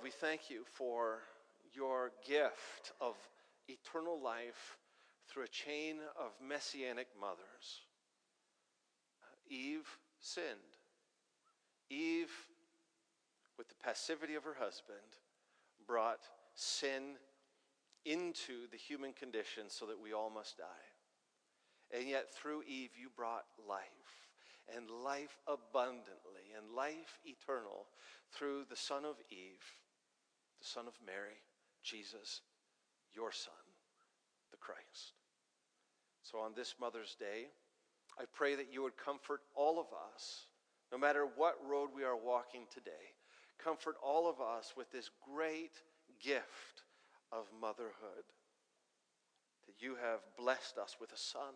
Lord, we thank you for your gift of eternal life through a chain of messianic mothers. Uh, Eve sinned. Eve, with the passivity of her husband, brought sin into the human condition so that we all must die. And yet, through Eve, you brought life, and life abundantly, and life eternal through the Son of Eve, the Son of Mary, Jesus, your Son, the Christ. So, on this Mother's Day, I pray that you would comfort all of us, no matter what road we are walking today. Comfort all of us with this great gift of motherhood. That you have blessed us with a son,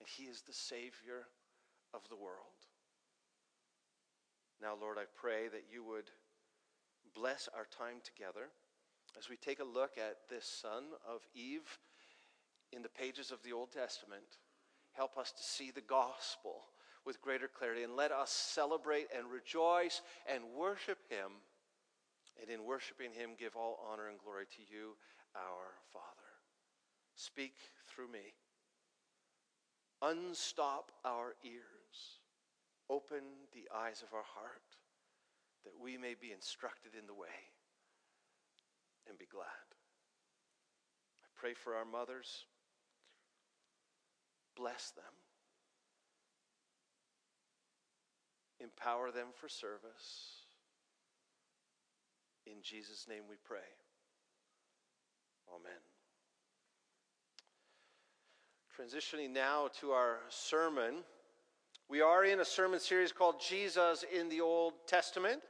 and he is the Savior of the world. Now, Lord, I pray that you would bless our time together as we take a look at this son of Eve in the pages of the Old Testament. Help us to see the gospel with greater clarity and let us celebrate and rejoice and worship him and in worshiping him, give all honor and glory to you, our Father. Speak through me. Unstop our ears. Open the eyes of our heart that we may be instructed in the way and be glad. I pray for our mothers. Bless them. Empower them for service. In Jesus' name we pray. Amen. Transitioning now to our sermon. We are in a sermon series called Jesus in the Old Testament.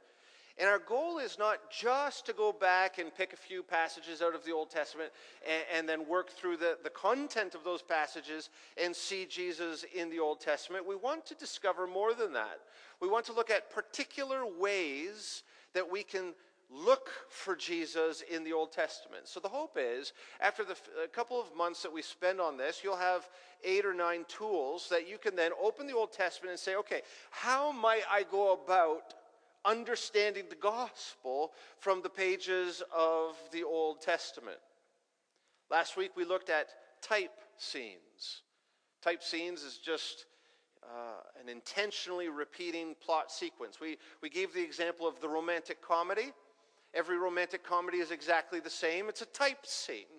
And our goal is not just to go back and pick a few passages out of the Old Testament and, and, then work through the, the content of those passages and see Jesus in the Old Testament. We want to discover more than that. We want to look at particular ways that we can look for Jesus in the Old Testament. So the hope is, after the a couple of months that we spend on this, you'll have eight or nine tools that you can then open the Old Testament and say, okay, how might I go about understanding the gospel from the pages of the Old Testament? Last week we looked at type scenes. Type scenes is just uh, an intentionally repeating plot sequence. We, we gave the example of the romantic comedy. Every romantic comedy is exactly the same. It's a type scene.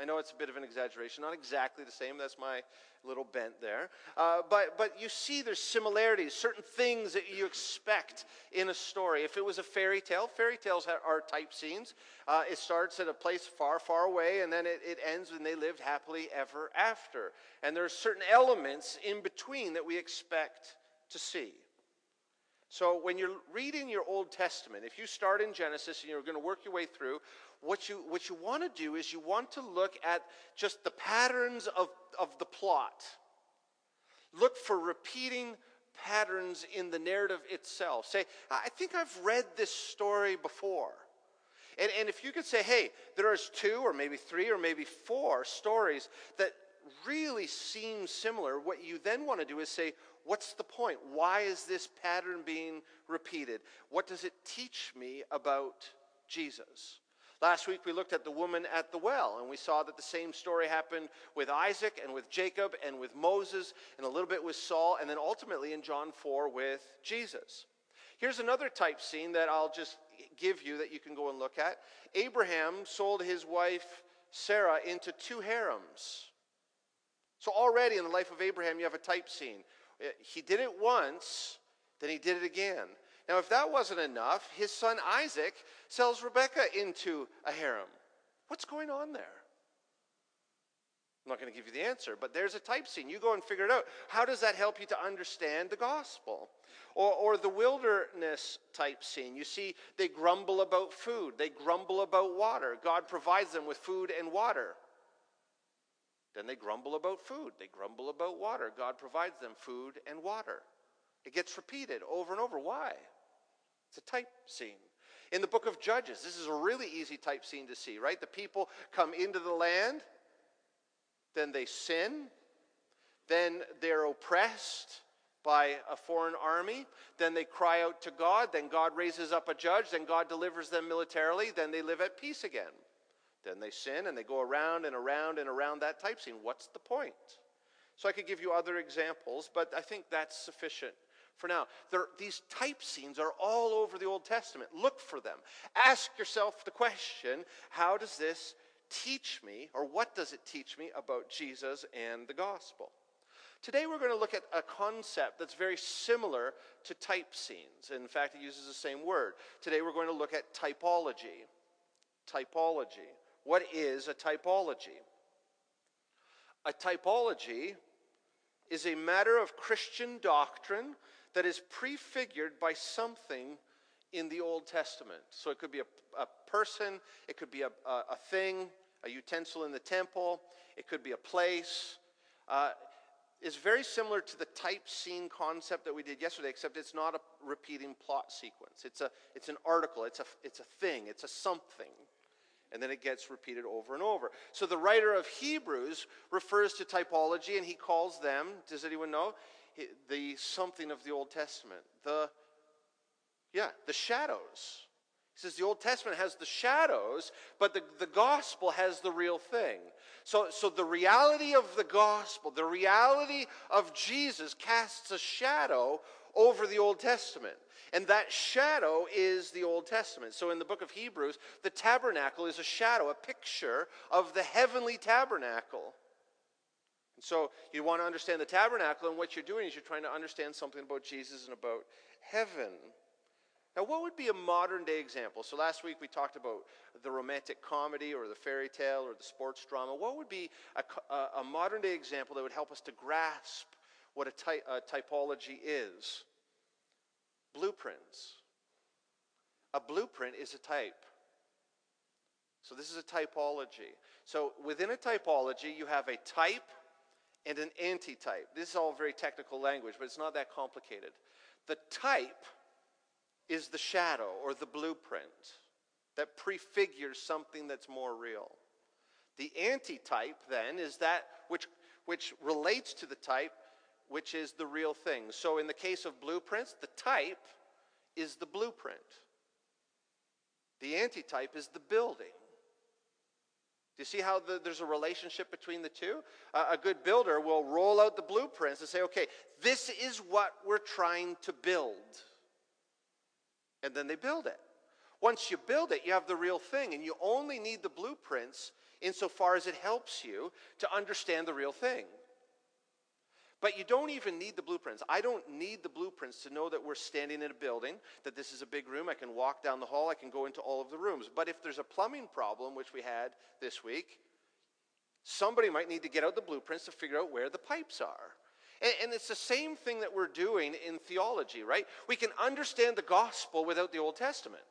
I know it's a bit of an exaggeration, not exactly the same. That's my little bent there. Uh, but, but you see there's similarities, certain things that you expect in a story. If it was a fairy tale, fairy tales are type scenes. Uh, it starts at a place far, far away, and then it, it ends when they lived happily ever after. And there are certain elements in between that we expect to see. So when you're reading your Old Testament, if you start in Genesis and you're going to work your way through, what you, what you want to do is you want to look at just the patterns of, of the plot. Look for repeating patterns in the narrative itself. Say, I think I've read this story before. And, and if you could say, hey, there's two or maybe three or maybe four stories that really seem similar, what you then want to do is say, what's the point? Why is this pattern being repeated? What does it teach me about Jesus? Last week we looked at the woman at the well, and we saw that the same story happened with Isaac and with Jacob and with Moses and a little bit with Saul, and then ultimately in John 4 with Jesus. Here's another type scene that I'll just give you that you can go and look at. Abraham sold his wife Sarah into two harems. So already in the life of Abraham, you have a type scene. Eh, he did it once, then he did it again. Now, if that wasn't enough, his son Isaac sells Rebekah into a harem. What's going on there? I'm not going to give you the answer, but there's a type scene. You go and figure it out. How does that help you to understand the gospel? Or, or the wilderness type scene. You see, they grumble about food, they grumble about water. God provides them with food and water. Then they grumble about food, they grumble about water. God provides them food and water. It gets repeated over and over. Why? It's a type scene. In the book of Judges, this is a really easy type scene to see, right? The people come into the land, then they sin, then they're oppressed by a foreign army. Then they cry out to God. Then God raises up a judge. Then God delivers them militarily. Then they live at peace again. Then they sin and they go around and around and around that type scene. What's the point? So I could give you other examples, but I think that's sufficient for now. There, these type scenes are all over the Old Testament. Look for them. Ask yourself the question how does this teach me, or what does it teach me about Jesus and the gospel? Today we're going to look at a concept that's very similar to type scenes. In fact, it uses the same word. Today we're going to look at typology. Typology. What is a typology? A typology is a matter of Christian doctrine that is prefigured by something in the Old Testament. So it could be a, a person, it could be a, a, a, thing, a utensil in the temple, it could be a place. Uh, it's very similar to the type scene concept that we did yesterday, except it's not a repeating plot sequence. It's, a, it's an article, it's a, it's a thing, it's a something. And then it gets repeated over and over. So the writer of Hebrews refers to typology and he calls them, does anyone know? The something of the Old Testament. The, yeah, the shadows. He says the Old Testament has the shadows, but the, the gospel has the real thing. So, so the reality of the gospel, the reality of Jesus casts a shadow over the Old Testament. And that shadow is the Old Testament. So in the book of Hebrews, the tabernacle is a shadow, a picture of the heavenly tabernacle. And so you want to understand the tabernacle, and what you're doing is you're trying to understand something about Jesus and about heaven. Now, what would be a modern day example? So, last week we talked about the romantic comedy or the fairy tale or the sports drama. What would be a, a, modern day example that would help us to grasp what a, ty- a typology is? Blueprints. A blueprint is a type. So, this is a typology. So, within a typology, you have a type and an antitype. This is all very technical language, but it's not that complicated. The type is the shadow or the blueprint that prefigures something that's more real. The antitype, then, is that which, which relates to the type, which is the real thing. So, in the case of blueprints, the type is the blueprint, the antitype is the building. Do you see how the, there's a relationship between the two? Uh, a good builder will roll out the blueprints and say, okay, this is what we're trying to build and then they build it. Once you build it, you have the real thing, and you only need the blueprints insofar as it helps you to understand the real thing. But you don't even need the blueprints. I don't need the blueprints to know that we're standing in a building, that this is a big room. I can walk down the hall, I can go into all of the rooms. But if there's a plumbing problem, which we had this week, somebody might need to get out the blueprints to figure out where the pipes are. And, it's the same thing that we're doing in theology, right? We can understand the gospel without the Old Testament.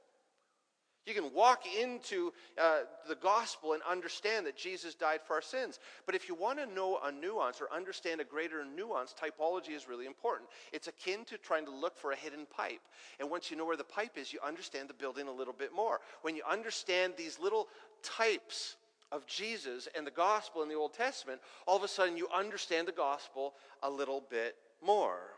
You can walk into uh, the gospel and understand that Jesus died for our sins. But if you want to know a nuance or understand a greater nuance, typology is really important. It's akin to trying to look for a hidden pipe. And once you know where the pipe is, you understand the building a little bit more. When you understand these little types of Jesus and the gospel in the Old Testament, all of a sudden you understand the gospel a little bit more.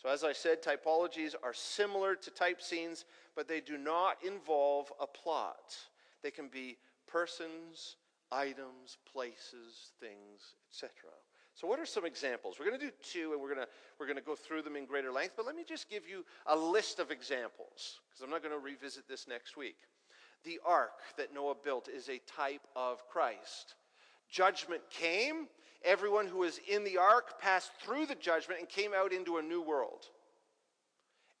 So, as I said, typologies are similar to type scenes, but they do not involve a plot. They can be persons, items, places, things, etc. So, what are some examples? We're going to do two, and we're going to, we're going to go through them in greater length, but let me just give you a list of examples, because I'm not going to revisit this next week. The ark that Noah built is a type of Christ. Judgment came. Everyone who was in the ark passed through the judgment and came out into a new world.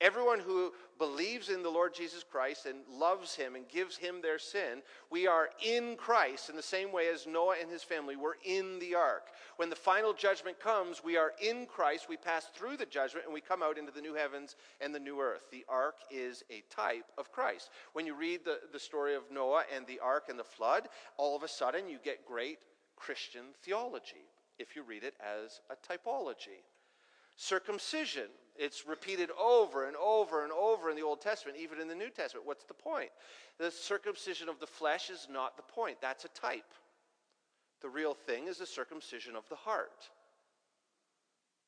Everyone who believes in the Lord Jesus Christ and loves him and gives him their sin, we are in Christ in the same way as Noah and his family were in the ark. When the final judgment comes, we are in Christ, we pass through the judgment, and we come out into the new heavens and the new earth. The ark is a type of Christ. When you read the, the story of Noah and the ark and the flood, all of a sudden you get great Christian theology if you read it as a typology. Circumcision, it's repeated over and over and over in the Old Testament, even in the New Testament. What's the point? The circumcision of the flesh is not the point, that's a type. The real thing is the circumcision of the heart.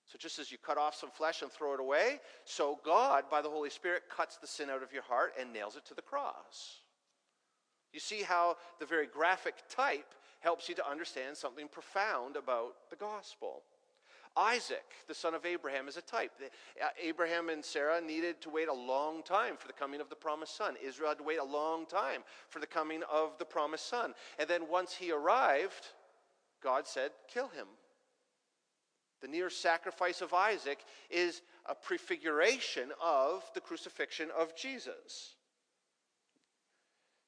So, just as you cut off some flesh and throw it away, so God, by the Holy Spirit, cuts the sin out of your heart and nails it to the cross. You see how the very graphic type helps you to understand something profound about the gospel. Isaac, the son of Abraham, is a type. Uh, Abraham and Sarah needed to wait a long time for the coming of the promised son. Israel had to wait a long time for the coming of the promised son. And then once he arrived, God said, Kill him. The near sacrifice of Isaac is a prefiguration of the crucifixion of Jesus.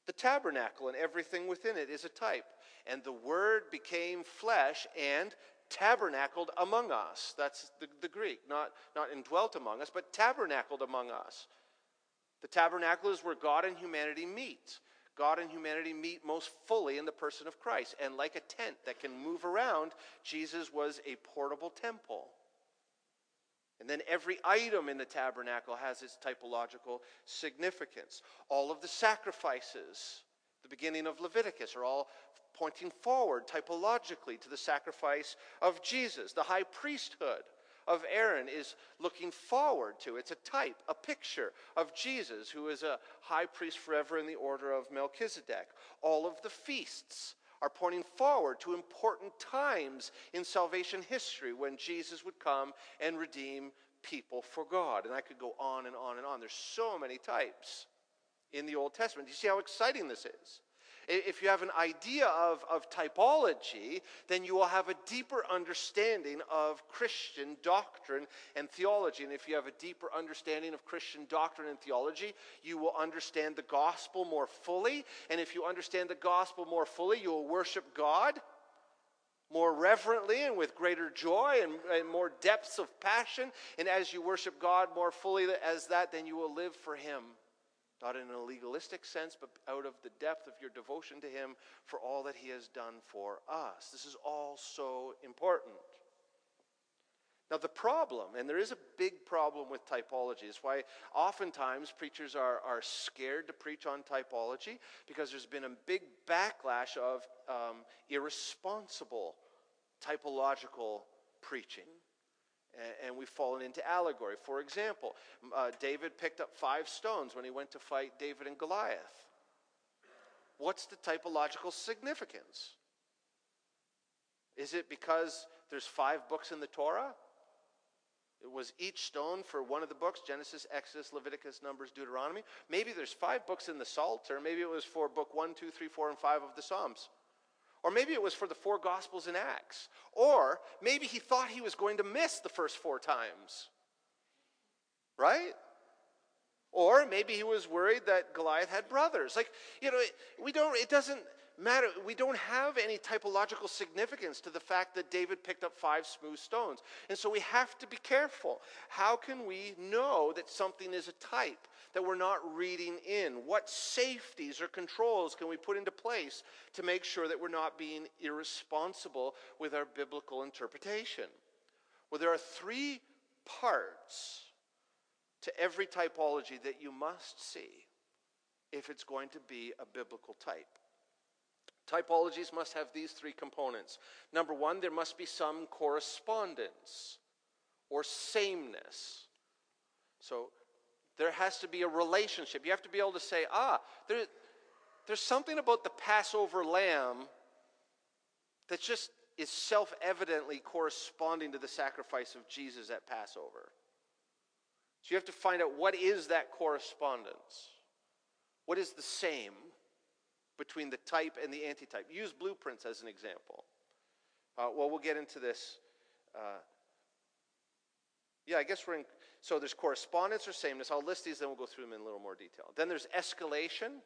The tabernacle and everything within it is a type. And the Word became flesh and tabernacled among us. That's the, the Greek, not, not indwelt among us, but tabernacled among us. The tabernacle is where God and humanity meet. God and humanity meet most fully in the person of Christ. And like a tent that can move around, Jesus was a portable temple. And then every item in the tabernacle has its typological significance. All of the sacrifices, the beginning of Leviticus, are all pointing forward typologically to the sacrifice of Jesus. The high priesthood of Aaron is looking forward to. It's a type, a picture of Jesus, who is a high priest forever in the order of Melchizedek. All of the feasts are pointing forward to important times in salvation history when Jesus would come and redeem people for God. And I could go on and on and on. There's so many types in the Old Testament. You see how exciting this is? If you have an idea of, of typology, then you will have a deeper understanding of Christian doctrine and theology. And if you have a deeper understanding of Christian doctrine and theology, you will understand the gospel more fully. And if you understand the gospel more fully, you will worship God more reverently and with greater joy and, and, more depths of passion. And as you worship God more fully as that, then you will live for Him not in a legalistic sense, but out of the depth of your devotion to Him for all that He has done for us. This is all so important. Now, the problem, and there is a big problem with typology, is why oftentimes preachers are, are scared to preach on typology because there's been a big backlash of um, irresponsible typological preaching and we've fallen into allegory. For example, uh, David picked up five stones when he went to fight David and Goliath. What's the typological significance? Is it because there's five books in the Torah? It was each stone for one of the books Genesis, Exodus, Leviticus, Numbers, Deuteronomy. Maybe there's five books in the Psalter. Maybe it was for book one, two, three, four, and five of the Psalms. Or maybe it was for the four Gospels in Acts. Or maybe he thought he was going to miss the first four times. Right? Or maybe he was worried that Goliath had brothers. Like, you know, we don't, it doesn't, matter. We don't have any typological significance to the fact that David picked up five smooth stones. And so we have to be careful. How can we know that something is a type that we're not reading in? What safeties or controls can we put into place to make sure that we're not being irresponsible with our biblical interpretation? Well, there are three parts to every typology that you must see if it's going to be a biblical type. Typologies must have these three components. Number one, there must be some correspondence or sameness. So there has to be a relationship. You have to be able to say, ah, there, there's something about the Passover lamb that just is self evidently corresponding to the sacrifice of Jesus at Passover. So you have to find out what is that correspondence? What is the same? between the type and the antitype. Use blueprints as an example. Uh, well, we'll get into this. Uh, yeah, I guess we're in. So there's correspondence or sameness. I'll list these, then we'll go through them in a little more detail. Then there's escalation.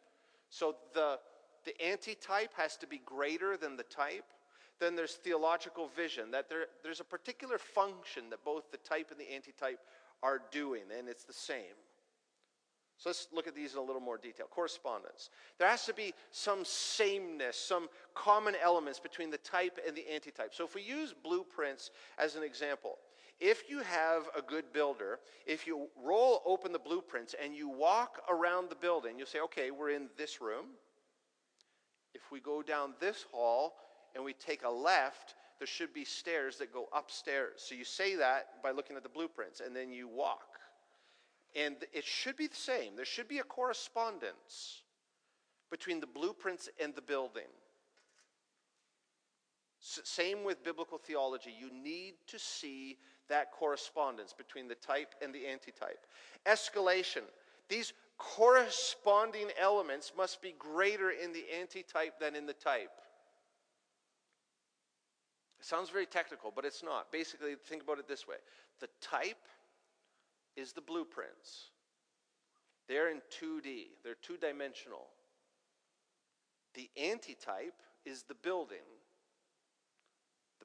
So the, the antitype has to be greater than the type. Then there's theological vision, that there, there's a particular function that both the type and the antitype are doing, and it's the same. So let's look at these in a little more detail. Correspondence. There has to be some sameness, some common elements between the type and the antitype. So if we use blueprints as an example, if you have a good builder, if you roll open the blueprints and you walk around the building, you'll say, okay, we're in this room. If we go down this hall and we take a left, there should be stairs that go upstairs. So you say that by looking at the blueprints, and then you walk. And it should be the same. There should be a correspondence between the blueprints and the building. Same with biblical theology. You need to see that correspondence between the type and the antitype. Escalation. These corresponding elements must be greater in the antitype than in the type. It sounds very technical, but it's not. Basically, think about it this way the type is the blueprints, they're in 2D, they're two dimensional. The antitype is the building.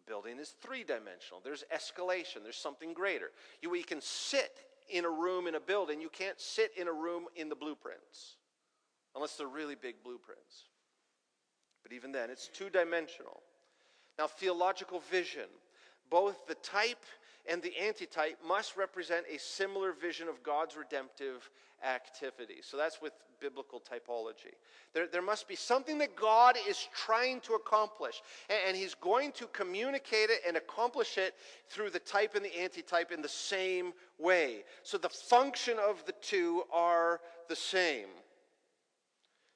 The building is three dimensional. There's escalation, there's something greater. You, you can sit in a room in a building, you can't sit in a room in the blueprints, unless they're really big blueprints. But even then, it's two dimensional. Now, theological vision. Both the type and the antitype must represent a similar vision of God's redemptive activity. So that's with biblical typology. There, there must be something that God is trying to accomplish, and, and He's going to communicate it and accomplish it through the type and the antitype in the same way. So the function of the two are the same.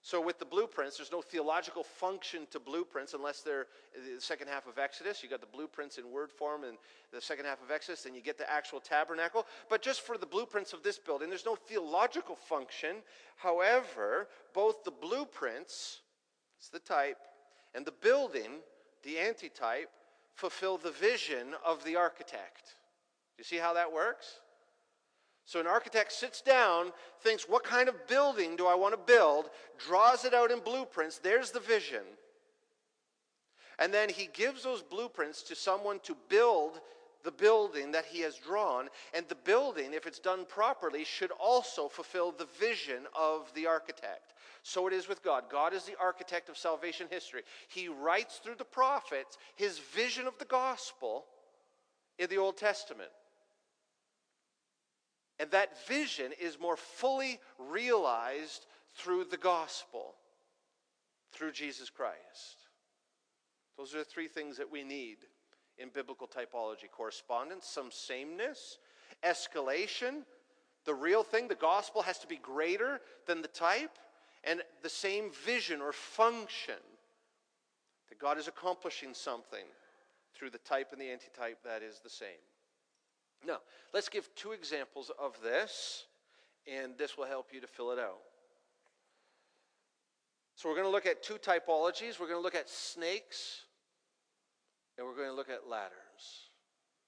So, with the blueprints, there's no theological function to blueprints unless they're the second half of Exodus. You got the blueprints in word form in the second half of Exodus, then you get the actual tabernacle. But just for the blueprints of this building, there's no theological function. However, both the blueprints, it's the type, and the building, the antitype, fulfill the vision of the architect. Do you see how that works? So an architect sits down, thinks, what kind of building do I want to build, draws it out in blueprints, there's the vision. And then he gives those blueprints to someone to build the building that he has drawn. And the building, if it's done properly, should also fulfill the vision of the architect. So it is with God. God is the architect of salvation history. He writes through the prophets his vision of the gospel in the Old Testament. And that vision is more fully realized through the gospel, through Jesus Christ. Those are the three things that we need in biblical typology correspondence, some sameness, escalation. The real thing, the gospel, has to be greater than the type, and the same vision or function that God is accomplishing something through the type and the antitype that is the same. Now, let's give two examples of this, and this will help you to fill it out. So, we're going to look at two typologies. We're going to look at snakes, and we're going to look at ladders.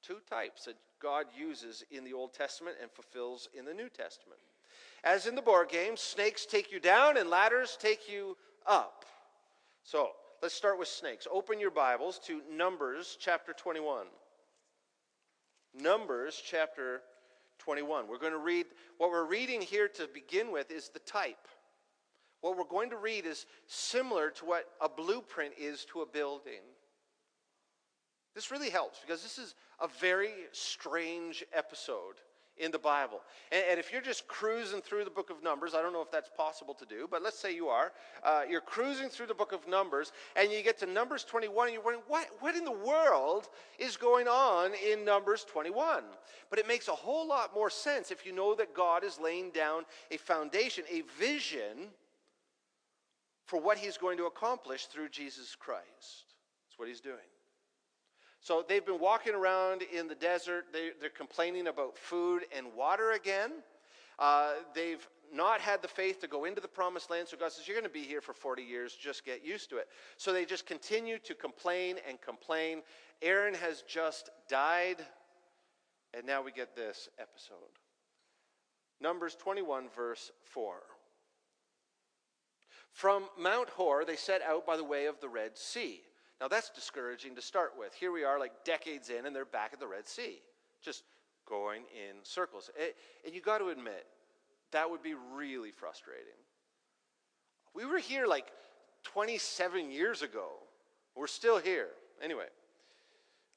Two types that God uses in the Old Testament and fulfills in the New Testament. As in the board game, snakes take you down and ladders take you up. So, let's start with snakes. Open your Bibles to Numbers chapter 21. Numbers chapter 21. We're going to read, what we're reading here to begin with is the type. What we're going to read is similar to what a blueprint is to a building. This really helps because this is a very strange episode in the Bible. And, and, if you're just cruising through the book of Numbers, I don't know if that's possible to do, but let's say you are. Uh, you're cruising through the book of Numbers, and you get to Numbers 21, and you're wondering, what, what in the world is going on in Numbers 21? But it makes a whole lot more sense if you know that God is laying down a foundation, a vision for what he's going to accomplish through Jesus Christ. That's what he's doing. So they've been walking around in the desert. They, are complaining about food and water again. Uh, they've not had the faith to go into the promised land. So God says, You're going to be here for 40 years. Just get used to it. So they just continue to complain and complain. Aaron has just died. And now we get this episode. Numbers 21, verse 4. From Mount Hor, they set out by the way of the Red Sea. Now that's discouraging to start with. Here we are, like decades in, and they're back at the Red Sea, just going in circles. And you got to admit, that would be really frustrating. We were here like 27 years ago. We're still here. Anyway,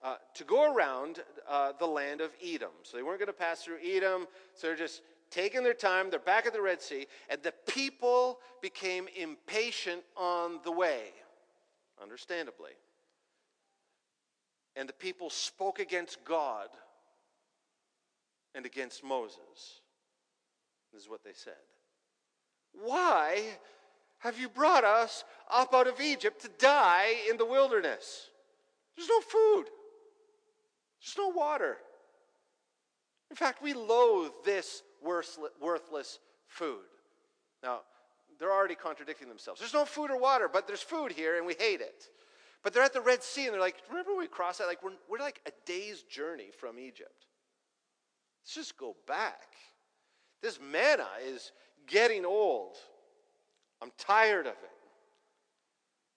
uh, to go around uh, the land of Edom. So they weren't going to pass through Edom, so they're just taking their time. They're back at the Red Sea, and the people became impatient on the way understandably. And the people spoke against God and against Moses. This is what they said. Why have you brought us up out of Egypt to die in the wilderness? There's no food, there's no water. In fact, we loathe this worthless food. Now, they're already contradicting themselves. There's no food or water, but there's food here and we hate it. But they're at the Red Sea and they're like, remember when we crossed that? Like, we're, we're like a day's journey from Egypt. Let's just go back. This manna is getting old. I'm tired of it.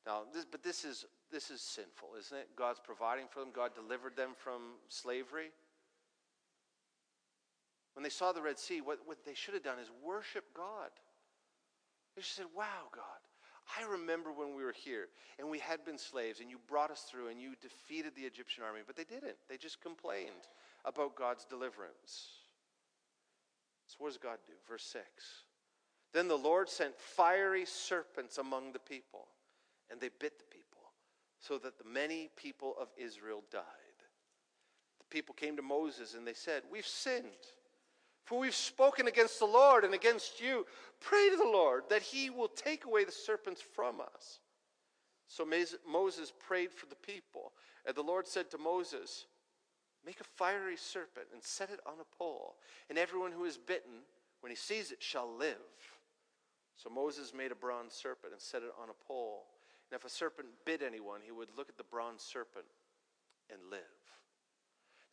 Now, this, but this is, this is sinful, isn't it? God's providing for them, God delivered them from slavery. When they saw the Red Sea, what, what they should have done is worship God. They just said, Wow, God, I remember when we were here and we had been slaves and you brought us through and you defeated the Egyptian army. But they didn't. They just complained about God's deliverance. So, what does God do? Verse 6. Then the Lord sent fiery serpents among the people, and they bit the people, so that the many people of Israel died. The people came to Moses and they said, We've sinned. For we've spoken against the Lord and against you. Pray to the Lord that he will take away the serpents from us. So Moses prayed for the people. And the Lord said to Moses, Make a fiery serpent and set it on a pole, and everyone who is bitten, when he sees it, shall live. So Moses made a bronze serpent and set it on a pole. And if a serpent bit anyone, he would look at the bronze serpent and live.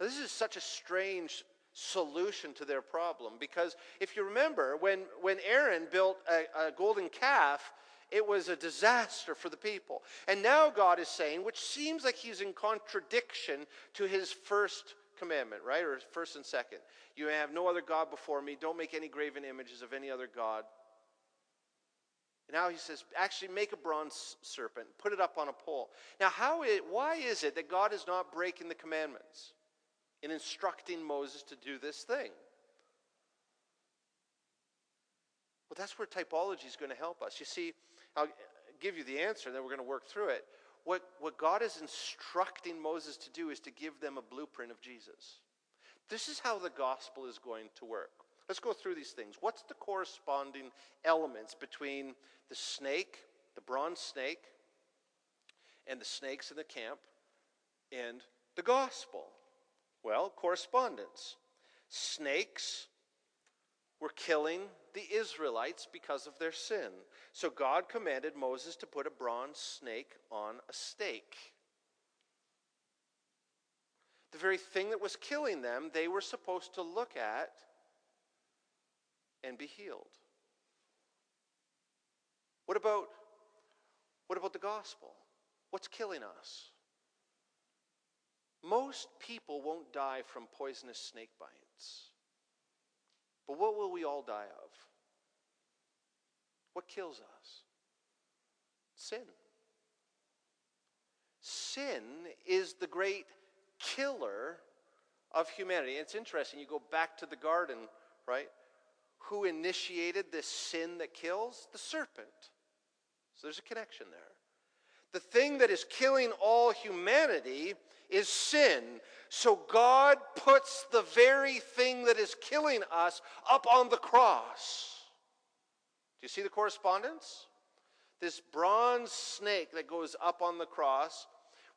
Now, this is such a strange solution to their problem. Because if you remember, when, when Aaron built a, a golden calf, it was a disaster for the people. And now God is saying, which seems like he's in contradiction to his first commandment, right? Or first and second. You have no other God before me. Don't make any graven images of any other God. And now he says, actually make a bronze serpent, put it up on a pole. Now, how why is it that God is not breaking the commandments? In instructing Moses to do this thing? Well, that's where typology is going to help us. You see, I'll give you the answer, and then we're going to work through it. What, what God is instructing Moses to do is to give them a blueprint of Jesus. This is how the gospel is going to work. Let's go through these things. What's the corresponding elements between the snake, the bronze snake, and the snakes in the camp, and the gospel? Well, correspondence. Snakes were killing the Israelites because of their sin. So God commanded Moses to put a bronze snake on a stake. The very thing that was killing them, they were supposed to look at and be healed. What about what about the gospel? What's killing us? Most people won't die from poisonous snake bites. But what will we all die of? What kills us? Sin. Sin is the great killer of humanity. It's interesting, you go back to the garden, right? Who initiated this sin that kills? The serpent. So there's a connection there. The thing that is killing all humanity is sin. So God puts the very thing that is killing us up on the cross. Do you see the correspondence? This bronze snake that goes up on the cross,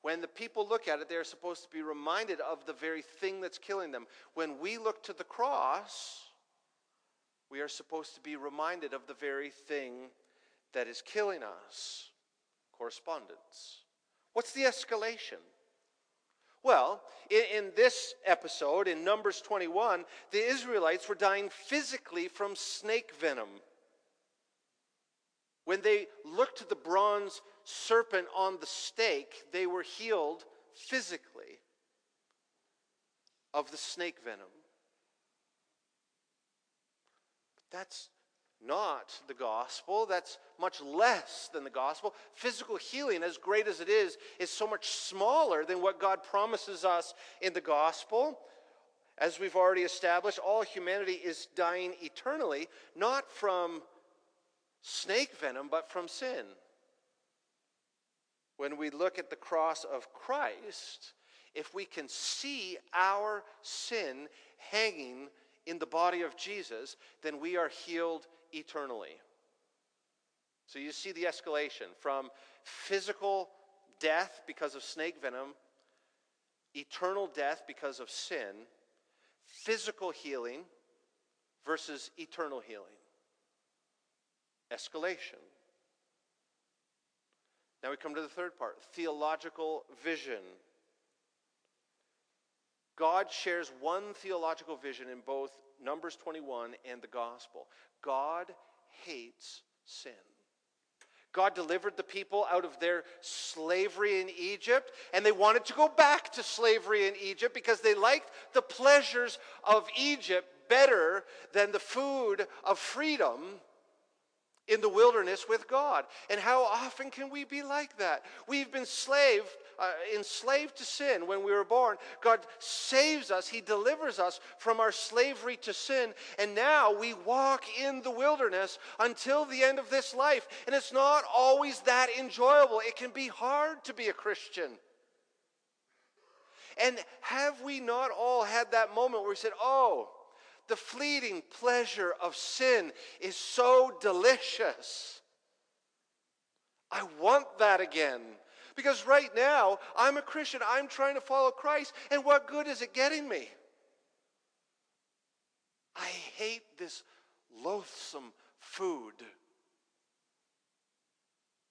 when the people look at it, they're supposed to be reminded of the very thing that's killing them. When we look to the cross, we are supposed to be reminded of the very thing that is killing us. Correspondence. What's the escalation? Well, in, in, this episode, in Numbers 21, the Israelites were dying physically from snake venom. When they looked at the bronze serpent on the stake, they were healed physically of the snake venom. That's not the gospel. That's much less than the gospel. Physical healing, as great as it is, is so much smaller than what God promises us in the gospel. As we've already established, all humanity is dying eternally, not from snake venom, but from sin. When we look at the cross of Christ, if we can see our sin hanging in the body of Jesus, then we are healed eternally. So you see the escalation from physical death because of snake venom, eternal death because of sin, physical healing versus eternal healing. Escalation. Now we come to the third part theological vision. God shares one theological vision in both Numbers 21 and the gospel. God hates sin. God delivered the people out of their slavery in Egypt, and they wanted to go back to slavery in Egypt because they liked the pleasures of Egypt better than the food of freedom in the wilderness with God. And how often can we be like that? We've been slaved, uh, enslaved to sin when we were born. God saves us, He delivers us from our slavery to sin, and now we walk in the wilderness until the end of this life. And it's not always that enjoyable, it can be hard to be a Christian. And have we not all had that moment where we said, Oh, the fleeting pleasure of sin is so delicious. I want that again. Because right now, I'm a Christian. I'm trying to follow Christ. And what good is it getting me? I hate this loathsome food.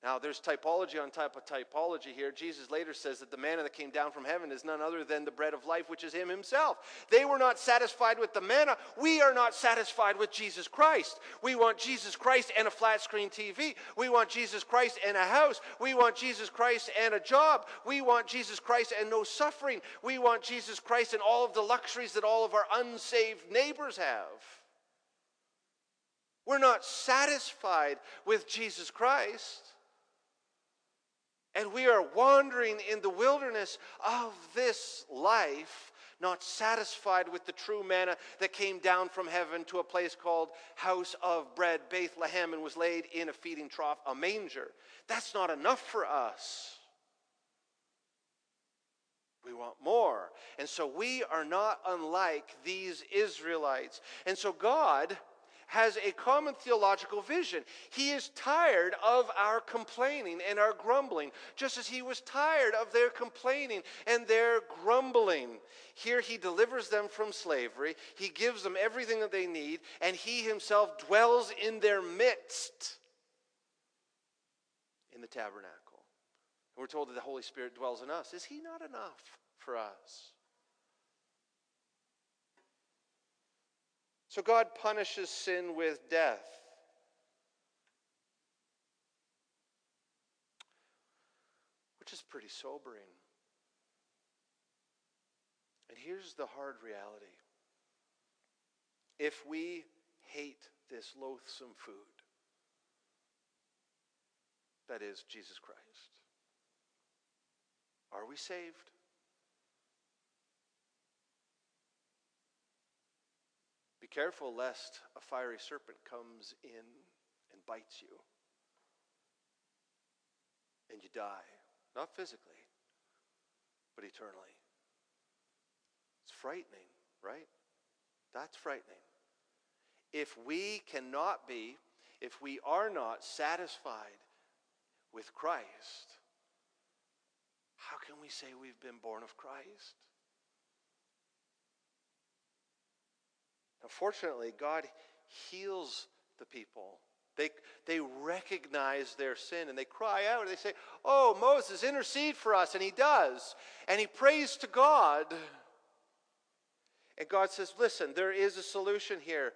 Now, there's typology on type of typology here. Jesus later says that the manna that came down from heaven is none other than the bread of life, which is Him Himself. They were not satisfied with the manna. We are not satisfied with Jesus Christ. We want Jesus Christ and a flat screen TV. We want Jesus Christ and a house. We want Jesus Christ and a job. We want Jesus Christ and no suffering. We want Jesus Christ and all of the luxuries that all of our unsaved neighbors have. We're not satisfied with Jesus Christ. And we are wandering in the wilderness of this life, not satisfied with the true manna that came down from heaven to a place called House of Bread, Bethlehem, and was laid in a feeding trough, a manger. That's not enough for us. We want more. And so we are not unlike these Israelites. And so God has a common theological vision. He is tired of our complaining and our grumbling, just as he was tired of their complaining and their grumbling. Here he delivers them from slavery, he gives them everything that they need, and he himself dwells in their midst in the tabernacle. And we're told that the Holy Spirit dwells in us. Is he not enough for us? So God punishes sin with death. Which is pretty sobering. And here's the hard reality if we hate this loathsome food, that is Jesus Christ, are we saved? Careful lest a fiery serpent comes in and bites you and you die. Not physically, but eternally. It's frightening, right? That's frightening. If we cannot be, if we are not satisfied with Christ, how can we say we've been born of Christ? Now, fortunately, God heals the people. They, they recognize their sin and they cry out they say, Oh, Moses, intercede for us. And he does. And he prays to God. And God says, Listen, there is a solution here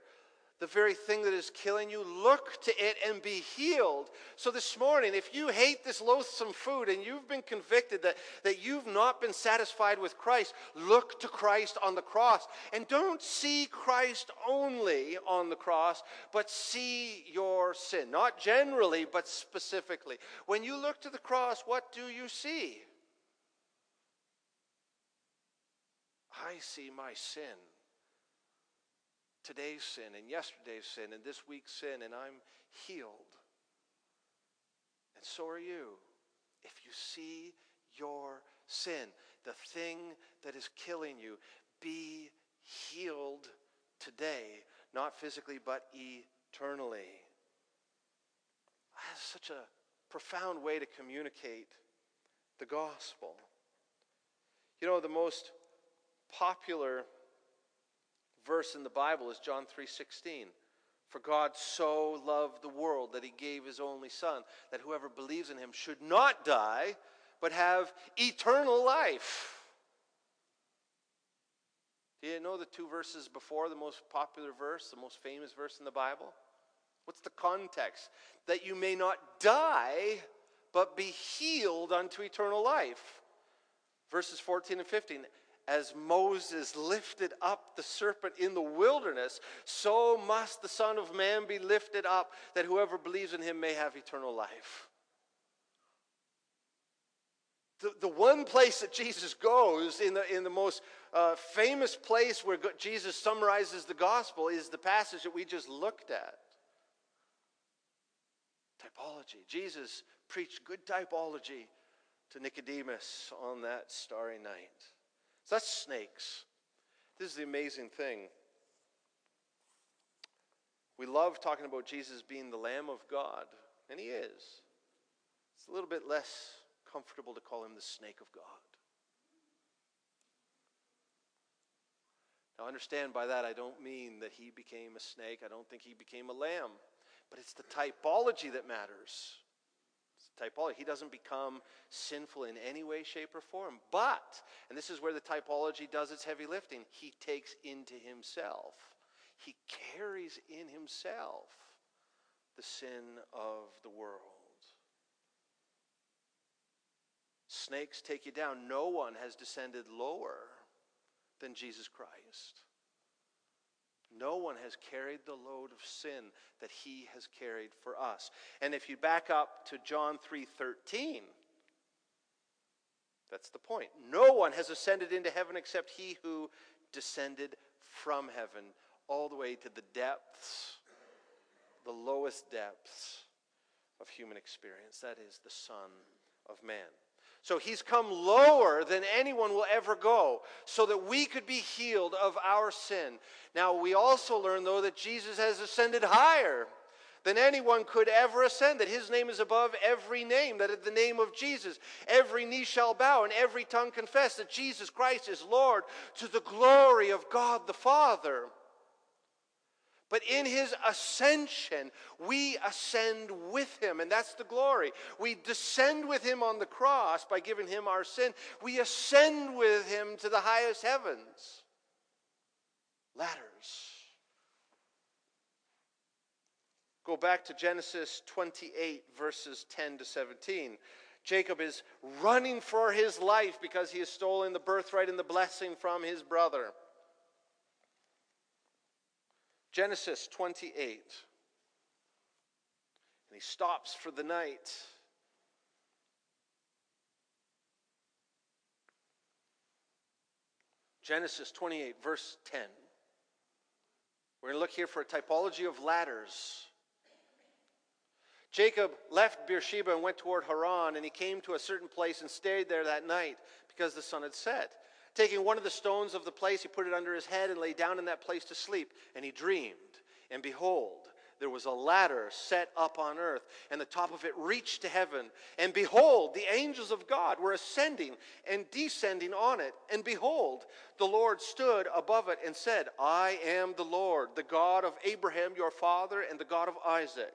the very thing that is killing you, look to it and be healed. So, this morning, if you hate this loathsome food and you've been convicted that, that you've not been satisfied with Christ, look to Christ on the cross. And don't see Christ only on the cross, but see your sin. Not generally, but specifically. When you look to the cross, what do you see? I see my sin today's sin and yesterday's sin and this week's sin, and I'm healed. And so are you if you see your sin, the thing that is killing you, be healed today, not physically, but eternally. That's such a profound way to communicate the gospel. You know, the most popular verse in the Bible is John 3:16. For God so loved the world that he gave his only son that whoever believes in him should not die but have eternal life. Do you know the two verses before the most popular verse, the most famous verse in the Bible? What's the context? That you may not die, but be healed unto eternal life. Verses 14 and 15. As Moses lifted up the serpent in the wilderness, so must the Son of Man be lifted up, that whoever believes in him may have eternal life. The, the one place that Jesus goes, in the, in the most uh, famous place where Jesus summarizes the gospel, is the passage that we just looked at. Typology. Jesus preached good typology to Nicodemus on that starry night. So that's snakes. This is the amazing thing. We love talking about Jesus being the Lamb of God, and He is. It's a little bit less comfortable to call Him the snake of God. Now, understand by that, I don't mean that He became a snake, I don't think He became a lamb, but it's the typology that matters typology. He doesn't become sinful in any way, shape, or form. But, and this is where the typology does its heavy lifting, he takes into himself, he carries in himself the sin of the world. Snakes take you down. No one has descended lower than Jesus Christ. No one has carried the load of sin that he has carried for us. And if you back up to John 3:13, that's the point. No one has ascended into heaven except he who descended from heaven all the way to the depths, the lowest depths of human experience. That is the Son of Man. So he's come lower than anyone will ever go so that we could be healed of our sin. Now, we also learn, though, that Jesus has ascended higher than anyone could ever ascend, that his name is above every name, that at the name of Jesus, every knee shall bow and every tongue confess that Jesus Christ is Lord to the glory of God the Father. But in his ascension, we ascend with him, and that's the glory. We descend with him on the cross by giving him our sin. We ascend with him to the highest heavens. Ladders. Go back to Genesis 28, verses 10 to 17. Jacob is running for his life because he has stolen the birthright and the blessing from his brother. Genesis 28. And he stops for the night. Genesis 28, verse 10. We're going to look here for a typology of ladders. Jacob left Beersheba and went toward Haran, and he came to a certain place and stayed there that night because the sun had set. Taking one of the stones of the place, he put it under his head and lay down in that place to sleep. And he dreamed, and behold, there was a ladder set up on earth, and the top of it reached to heaven. And behold, the angels of God were ascending and descending on it. And behold, the Lord stood above it and said, I am the Lord, the God of Abraham your father, and the God of Isaac.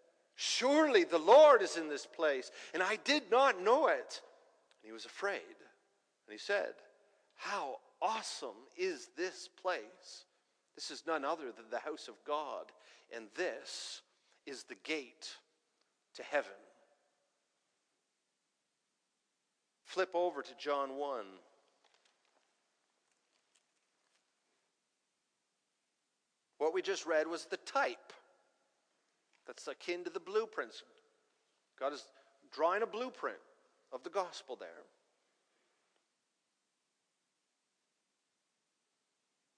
Surely the Lord is in this place, and I did not know it. And he was afraid. And he said, How awesome is this place! This is none other than the house of God, and this is the gate to heaven. Flip over to John 1. What we just read was the type that's akin to the blueprints. God is drawing a blueprint of the gospel there.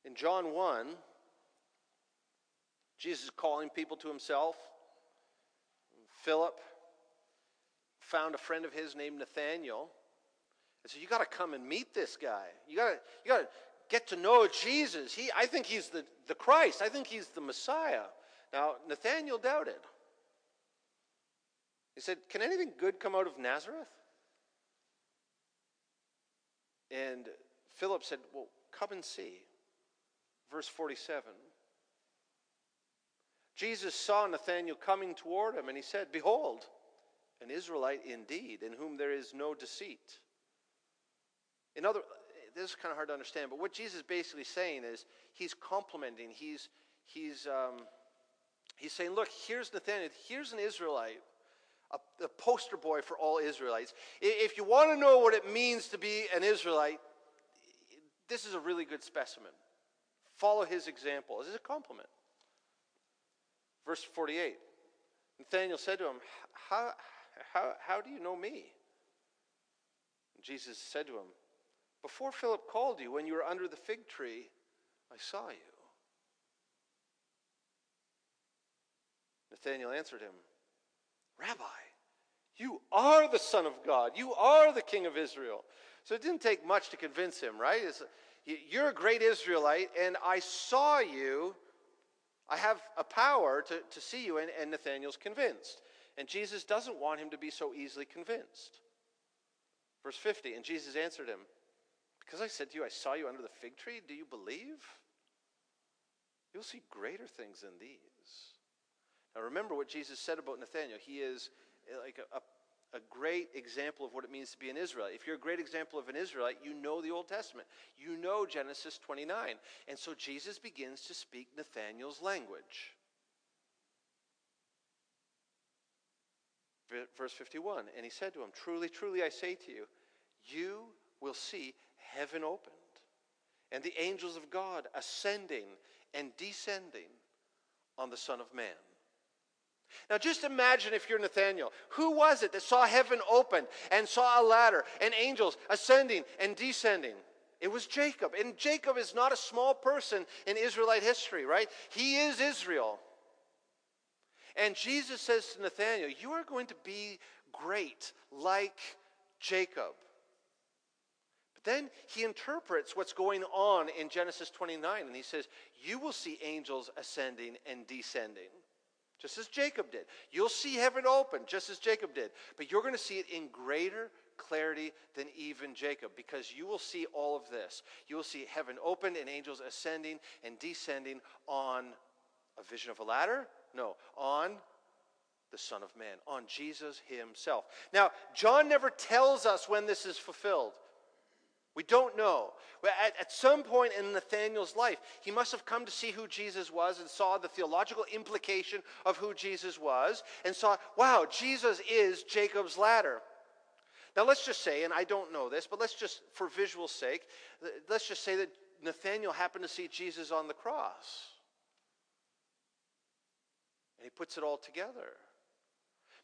In John 1, Jesus is calling people to himself. Philip found a friend of his named Nathaniel and said, You got to come and meet this guy. You got to you to get to know Jesus. He, I think he's the, the Christ, I think he's the Messiah. Now, Nathaniel doubted. He said, Can anything good come out of Nazareth? And Philip said, Well, come and see. Verse 47. Jesus saw Nathanael coming toward him, and he said, Behold, an Israelite indeed, in whom there is no deceit. In other this is kind of hard to understand, but what Jesus is basically saying is he's complimenting, he's he's um, he's saying, look, here's Nathanael, here's an Israelite, a, a poster boy for all Israelites. If you want to know what it means to be an Israelite, this is a really good specimen. Follow his example. This is a compliment. Verse 48 Nathanael said to him, How, how, how do you know me? Jesus said to him, Before Philip called you, when you were under the fig tree, I saw you. Nathanael answered him, Rabbi, you are the Son of God. You are the King of Israel. So it didn't take much to convince him, right? It's, you're a great Israelite, and I saw you. I have a power to, to see you, and, and Nathanael's convinced. And Jesus doesn't want him to be so easily convinced. Verse 50 And Jesus answered him, Because I said to you, I saw you under the fig tree, do you believe? You'll see greater things than these. Now remember what Jesus said about Nathanael. He is eh, like a, a a great example of what it means to be an Israelite. If you're a great example of an Israelite, you know the Old Testament. You know Genesis 29. And so Jesus begins to speak Nathanael's language. Verse 51 And he said to him, Truly, truly, I say to you, you will see heaven opened and the angels of God ascending and descending on the Son of Man. Now, just imagine if you're Nathaniel. Who was it that saw heaven open and saw a ladder and angels ascending and descending? It was Jacob. And Jacob is not a small person in Israelite history, right? He is Israel. And Jesus says to Nathaniel, You are going to be great like Jacob. But then he interprets what's going on in Genesis 29, and he says, You will see angels ascending and descending just as Jacob did. You'll see heaven open, just as Jacob did. But you're going to see it in greater clarity than even Jacob, because you will see all of this. You will see heaven open and angels ascending and descending on a vision of a ladder? No, on the Son of Man, on Jesus Himself. Now, John never tells us when this is fulfilled. We don't know. At, at, some point in Nathanael's life, he must have come to see who Jesus was and saw the theological implication of who Jesus was and saw, wow, Jesus is Jacob's ladder. Now, let's just say, and I don't know this, but let's just, for visual sake, let's just say that Nathanael happened to see Jesus on the cross. And he puts it all together.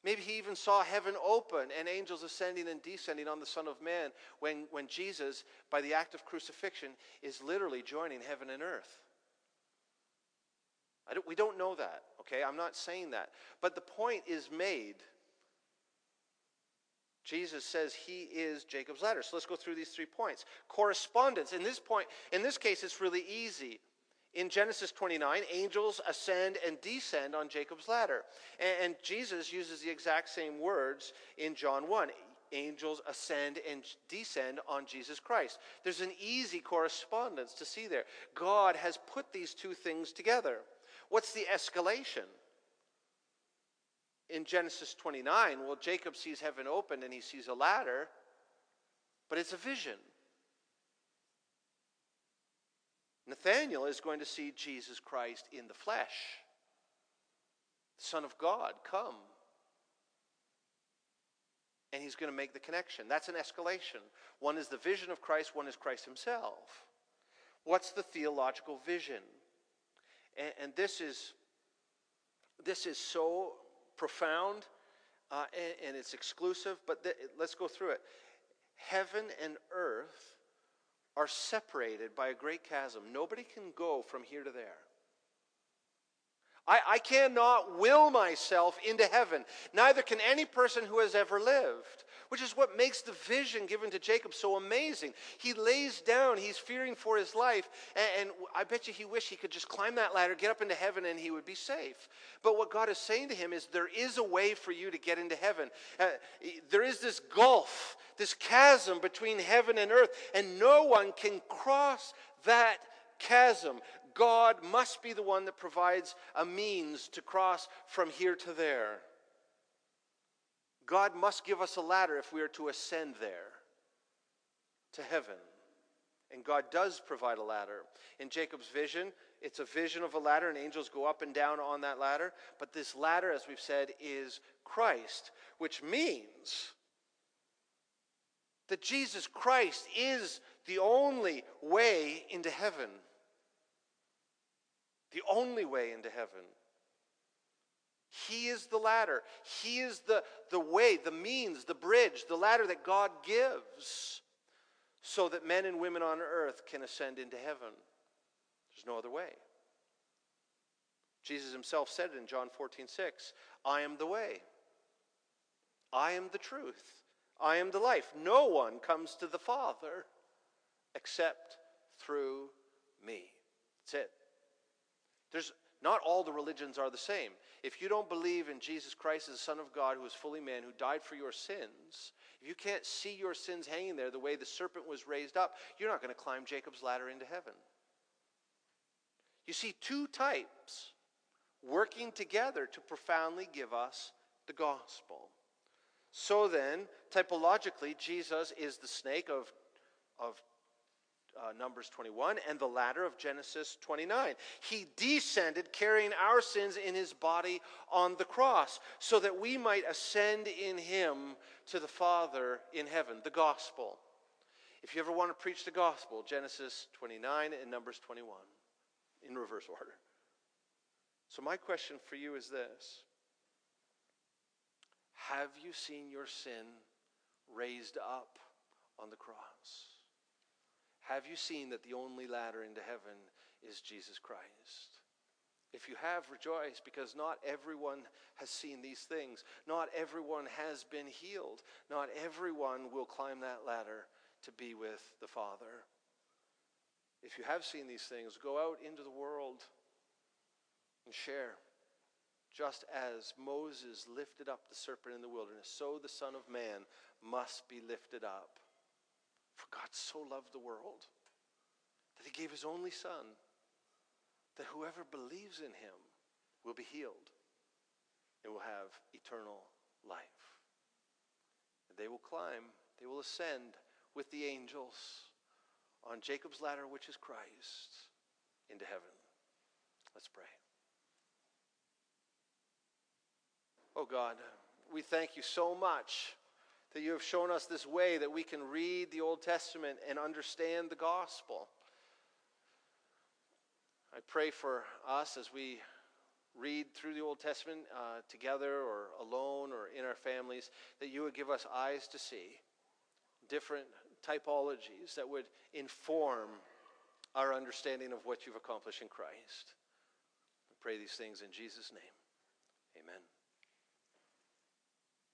Maybe he even saw heaven open and angels ascending and descending on the Son of Man when, when Jesus, by the act of crucifixion, is literally joining heaven and earth. Don't, we don't know that, okay? I'm not saying that. But the point is made. Jesus says he is Jacob's ladder. So let's go through these three points. Correspondence. In this point, in this case, it's really easy. In Genesis 29, angels ascend and descend on Jacob's ladder. And, Jesus uses the exact same words in John 1. Angels ascend and descend on Jesus Christ. There's an easy correspondence to see there. God has put these two things together. What's the escalation? In Genesis 29, well, Jacob sees heaven open and he sees a ladder, but it's a vision. Nathanael is going to see Jesus Christ in the flesh, the Son of God, come. And he's going to make the connection. That's an escalation. One is the vision of Christ, one is Christ himself. What's the theological vision? And, and this is this is so profound uh, and, and, it's exclusive, but th- let's go through it. Heaven and earth are separated by a great chasm. Nobody can go from here to there. I, I cannot will myself into heaven. Neither can any person who has ever lived which is what makes the vision given to Jacob so amazing. He lays down, he's fearing for his life, and, and, I bet you he wished he could just climb that ladder, get up into heaven, and he would be safe. But what God is saying to him is there is a way for you to get into heaven. Uh, there is this gulf, this chasm between heaven and earth, and no one can cross that chasm. God must be the one that provides a means to cross from here to there. God must give us a ladder if we are to ascend there to heaven. And God does provide a ladder. In Jacob's vision, it's a vision of a ladder, and angels go up and down on that ladder. But this ladder, as we've said, is Christ, which means that Jesus Christ is the only way into heaven the only way into heaven. He is the ladder. He is the, the way, the means, the bridge, the ladder that God gives so that men and women on earth can ascend into heaven. There's no other way. Jesus himself said it in John 14, 6. I am the way. I am the truth. I am the life. No one comes to the Father except through me. That's it. There's not all the religions are the same. If you don't believe in Jesus Christ as the Son of God who is fully man, who died for your sins, if you can't see your sins hanging there the way the serpent was raised up, you're not going to climb Jacob's ladder into heaven. You see two types working together to profoundly give us the gospel. So then, typologically, Jesus is the snake of, of uh, Numbers 21 and the ladder of Genesis 29. He descended carrying our sins in his body on the cross so that we might ascend in him to the Father in heaven, the gospel. If you ever want to preach the gospel, Genesis 29 and Numbers 21 in reverse order. So, my question for you is this Have you seen your sin raised up on the cross? Have you seen that the only ladder into heaven is Jesus Christ? If you have, rejoice because not everyone has seen these things. Not everyone has been healed. Not everyone will climb that ladder to be with the Father. If you have seen these things, go out into the world and share. Just as Moses lifted up the serpent in the wilderness, so the Son of Man must be lifted up God so loved the world that he gave his only Son, that whoever believes in him will be healed and will have eternal life. And they will climb, they will ascend with the angels on Jacob's ladder, which is Christ, into heaven. Let's pray. Oh God, we thank you so much that you have shown us this way that we can read the Old Testament and understand the gospel. I pray for us as we read through the Old Testament uh, together or alone or in our families, that you would give us eyes to see different typologies that would inform our understanding of what you've accomplished in Christ. I pray these things in Jesus' name.